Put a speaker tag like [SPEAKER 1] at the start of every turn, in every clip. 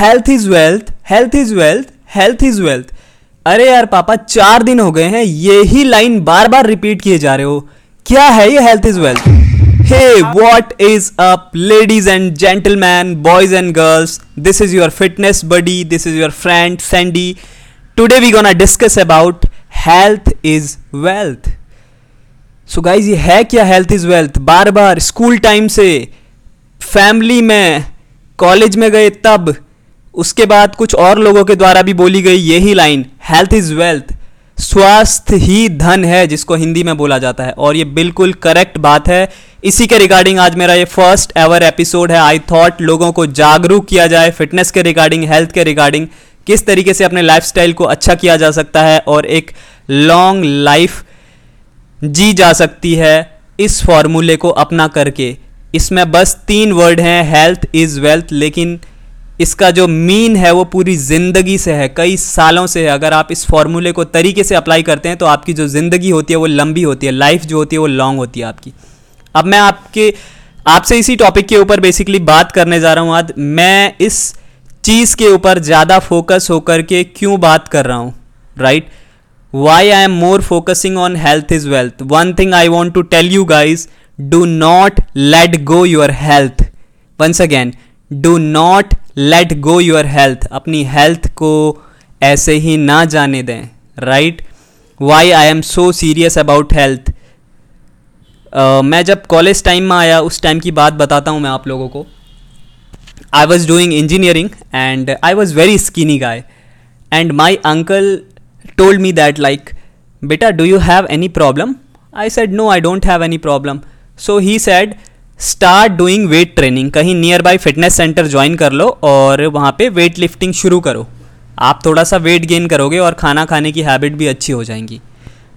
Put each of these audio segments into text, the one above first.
[SPEAKER 1] Health is wealth health is wealth health is wealth अरे यार पापा, चार दिन हो गए हैं, ये ही लाइन बार बार रिपीट किए जा रहे हो। क्या है ये health is wealth hey what is up ladies and gentleman boys and girls this is your fitness buddy this is your friend Sandy today we gonna discuss about health is wealth so guys ये है क्या health is wealth बार बार school time से family में college में गए तब उसके बाद कुछ और लोगों के द्वारा भी बोली गई यही लाइन हेल्थ इज़ वेल्थ स्वास्थ्य ही धन है, जिसको हिंदी में बोला जाता है। और ये बिल्कुल करेक्ट बात है। इसी के रिगार्डिंग आज मेरा ये फ़र्स्ट एवर एपिसोड है। आई थॉट लोगों को जागरूक किया जाए फिटनेस के रिगार्डिंग हेल्थ के रिगार्डिंग किस तरीके से अपने लाइफस्टाइल को अच्छा किया जा सकता है और एक लॉन्ग लाइफ जी जा सकती है इस फॉर्मूले को अपना करके। इसमें बस तीन वर्ड हैं हेल्थ इज़ वेल्थ लेकिन इसका जो मीन है वो पूरी ज़िंदगी से है, कई सालों से है। अगर आप इस फॉर्मूले को तरीके से अप्लाई करते हैं तो आपकी जो ज़िंदगी होती है, वो लंबी होती है लाइफ जो होती है, वो लॉन्ग होती है आपकी। अब मैं आपके, आपसे इसी टॉपिक के ऊपर बेसिकली बात करने जा रहा हूँ आज। मैं इस चीज़ के ऊपर ज़्यादा फोकस होकर के क्यों बात कर रहा हूँ? Right why I am more focusing on health is wealth one thing I want to tell you guys do not let go your health once again do not let go your health अपनी health को ऐसे ही ना जाने दें right why I am so serious about health मैं जब college time में आया, उस टाइम की बात बताता हूँ मैं आप लोगों को। I was doing engineering and I was very skinny guy and my uncle told me that like बेटा do you have any problem I said no I don't have any problem so he said start doing weight training कहीं nearby fitness centre join कर लो और वहाँ पे weight lifting शुरू करो। आप थोड़ा सा वेट गेन करोगे और खाना खाने की हैबिट भी अच्छी हो जाएँगी।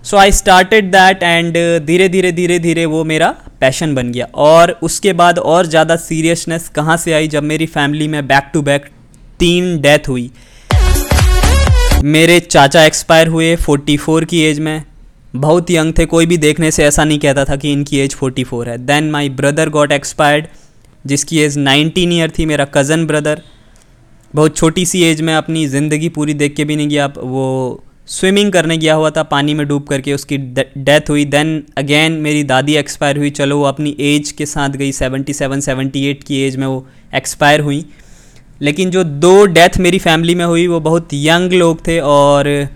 [SPEAKER 1] So I started that and धीरे धीरे धीरे धीरे वो मेरा पैशन बन गया। और उसके बाद और ज़्यादा सीरियसनेस कहाँ से आई जब मेरी फैमिली में बैक टू बैक तीन डेथ हुई। मेरे चाचा एक्सपायर हुए 44 की एज में। बहुत यंग थे, कोई भी देखने से ऐसा नहीं कहता था कि इनकी एज 44 है। Then my brother got expired जिसकी एज 19 ईयर थी, मेरा कज़न ब्रदर बहुत छोटी सी एज में अपनी ज़िंदगी पूरी देख के भी नहीं गया। वो स्विमिंग करने गया हुआ था, पानी में डूब करके उसकी डेथ हुई। देन अगेन मेरी दादी एक्सपायर हुई। चलो, वो अपनी एज के साथ गई। 77 78 की एज में वो एक्सपायर हुई। लेकिन जो दो डेथ मेरी फैमिली में हुई, वो बहुत यंग लोग थे और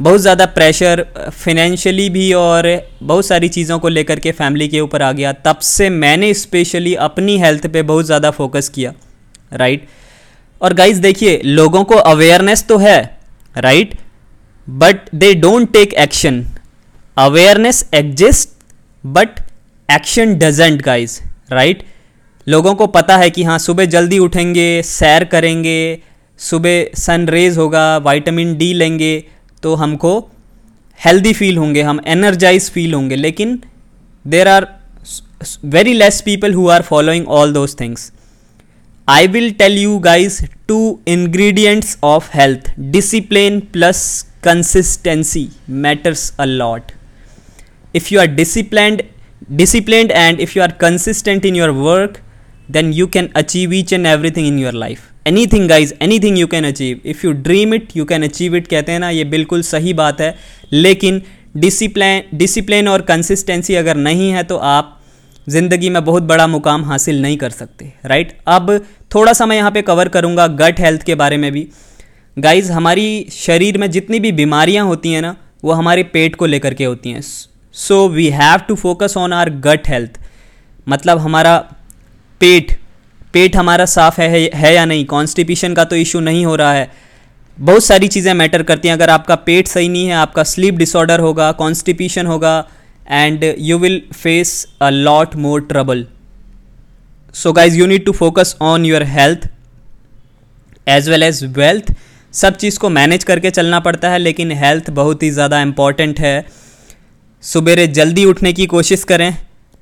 [SPEAKER 1] बहुत ज़्यादा प्रेशर फिनेंशियली भी और बहुत सारी चीज़ों को लेकर के फैमिली के ऊपर आ गया। तब से मैंने स्पेशली अपनी हेल्थ पे बहुत ज़्यादा फोकस किया राइट और गाइज़ देखिए, लोगों को अवेयरनेस तो है right but they don't take action awareness exist but action doesn't guys right लोगों को पता है कि हाँ सुबह जल्दी उठेंगे, सैर करेंगे, सुबह सन रेज होगा वाइटामिन डी लेंगे तो हमको हेल्दी फील होंगे, हम एनर्जाइज फील होंगे, लेकिन there are very less people who are following all those things I will tell you guys two ingredients of health discipline plus consistency matters a lot if you are discipline discipline and if you are consistent in your work then you can achieve each and everything in your life anything guys anything you can achieve if you dream it you can achieve it कहते हैं ना, ये बिल्कुल सही बात है। लेकिन discipline discipline और कंसिस्टेंसी अगर नहीं है तो आप ज़िंदगी में बहुत बड़ा मुकाम हासिल नहीं कर सकते राइट अब थोड़ा सा मैं यहाँ पे कवर करूँगा गट हेल्थ के बारे में भी। गाइज़ हमारी शरीर में जितनी भी बीमारियाँ होती हैं ना, वो हमारे पेट को लेकर के होती हैं। So we have to focus on our gut health मतलब हमारा पेट पेट हमारा साफ़ है, है या नहीं? कॉन्स्टिपेशन का तो इशू नहीं हो रहा है। बहुत सारी चीज़ें मैटर करती हैं। अगर आपका पेट सही नहीं है आपका स्लीप डिसऑर्डर होगा कॉन्स्टिपेशन होगा and you will face a lot more trouble so guys you need to focus on your health as well as wealth सब चीज़ को मैनेज करके चलना पड़ता है लेकिन हेल्थ बहुत ही ज़्यादा इंपॉर्टेंट है। सुबेरे जल्दी उठने की कोशिश करें।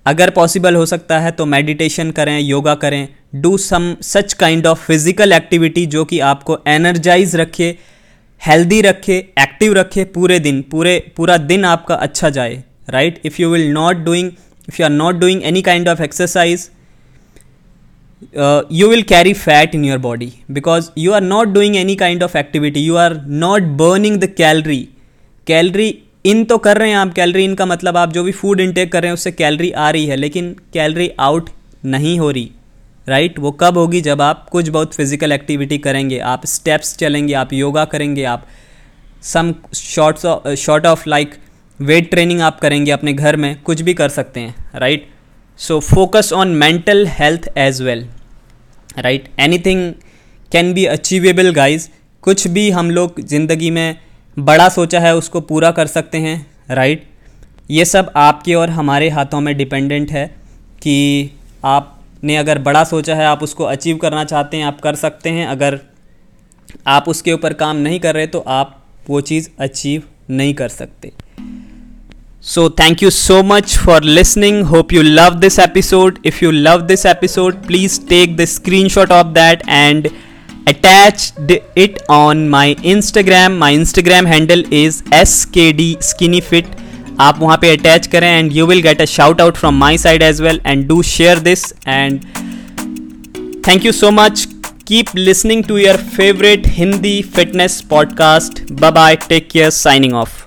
[SPEAKER 1] अगर पॉसिबल हो सकता है तो मेडिटेशन करें योगा करें। Do some such kind of physical activity जो कि आपको एनर्जाइज रखे, हेल्दी रखे, एक्टिव रखे पूरे दिन, पूरे, पूरा दिन आपका अच्छा जाए right if you will not doing if you are not doing any kind of exercise you will carry fat in your body because you are not doing any kind of activity. You are not burning the calorie. Calorie in तो कर रहे हैं आप calorie इन का मतलब आप जो भी फ़ूड इनटेक कर रहे हैं, उससे कैलरी आ रही है, लेकिन कैलरी आउट नहीं हो रही। राइट? वो कब होगी जब आप कुछ बहुत फ़िज़िकल एक्टिविटी करेंगे, आप स्टेप्स चलेंगे, आप योगा करेंगे, आप some shorts short of like weight training आप करेंगे अपने घर में, कुछ भी कर सकते हैं right so focus on mental health as well right anything can be achievable guys कुछ भी हम लोग ज़िंदगी में बड़ा सोचा है, उसको पूरा कर सकते हैं राइट ये सब आपके और हमारे हाथों में डिपेंडेंट है कि ने अगर बड़ा सोचा है, आप उसको अचीव करना चाहते हैं, आप कर सकते हैं। अगर आप उसके ऊपर काम नहीं कर रहे तो आप वो चीज़ अचीव नहीं कर सकते। So thank you so much for listening hope you love this episode if you love this episode please take the screenshot of that and attach it on my Instagram my Instagram handle is S K D skinny fit आप वहाँ पे attach करें and you will get a shout out from my side as well and do share this and thank you so much keep listening to your favourite Hindi fitness podcast bye take care signing off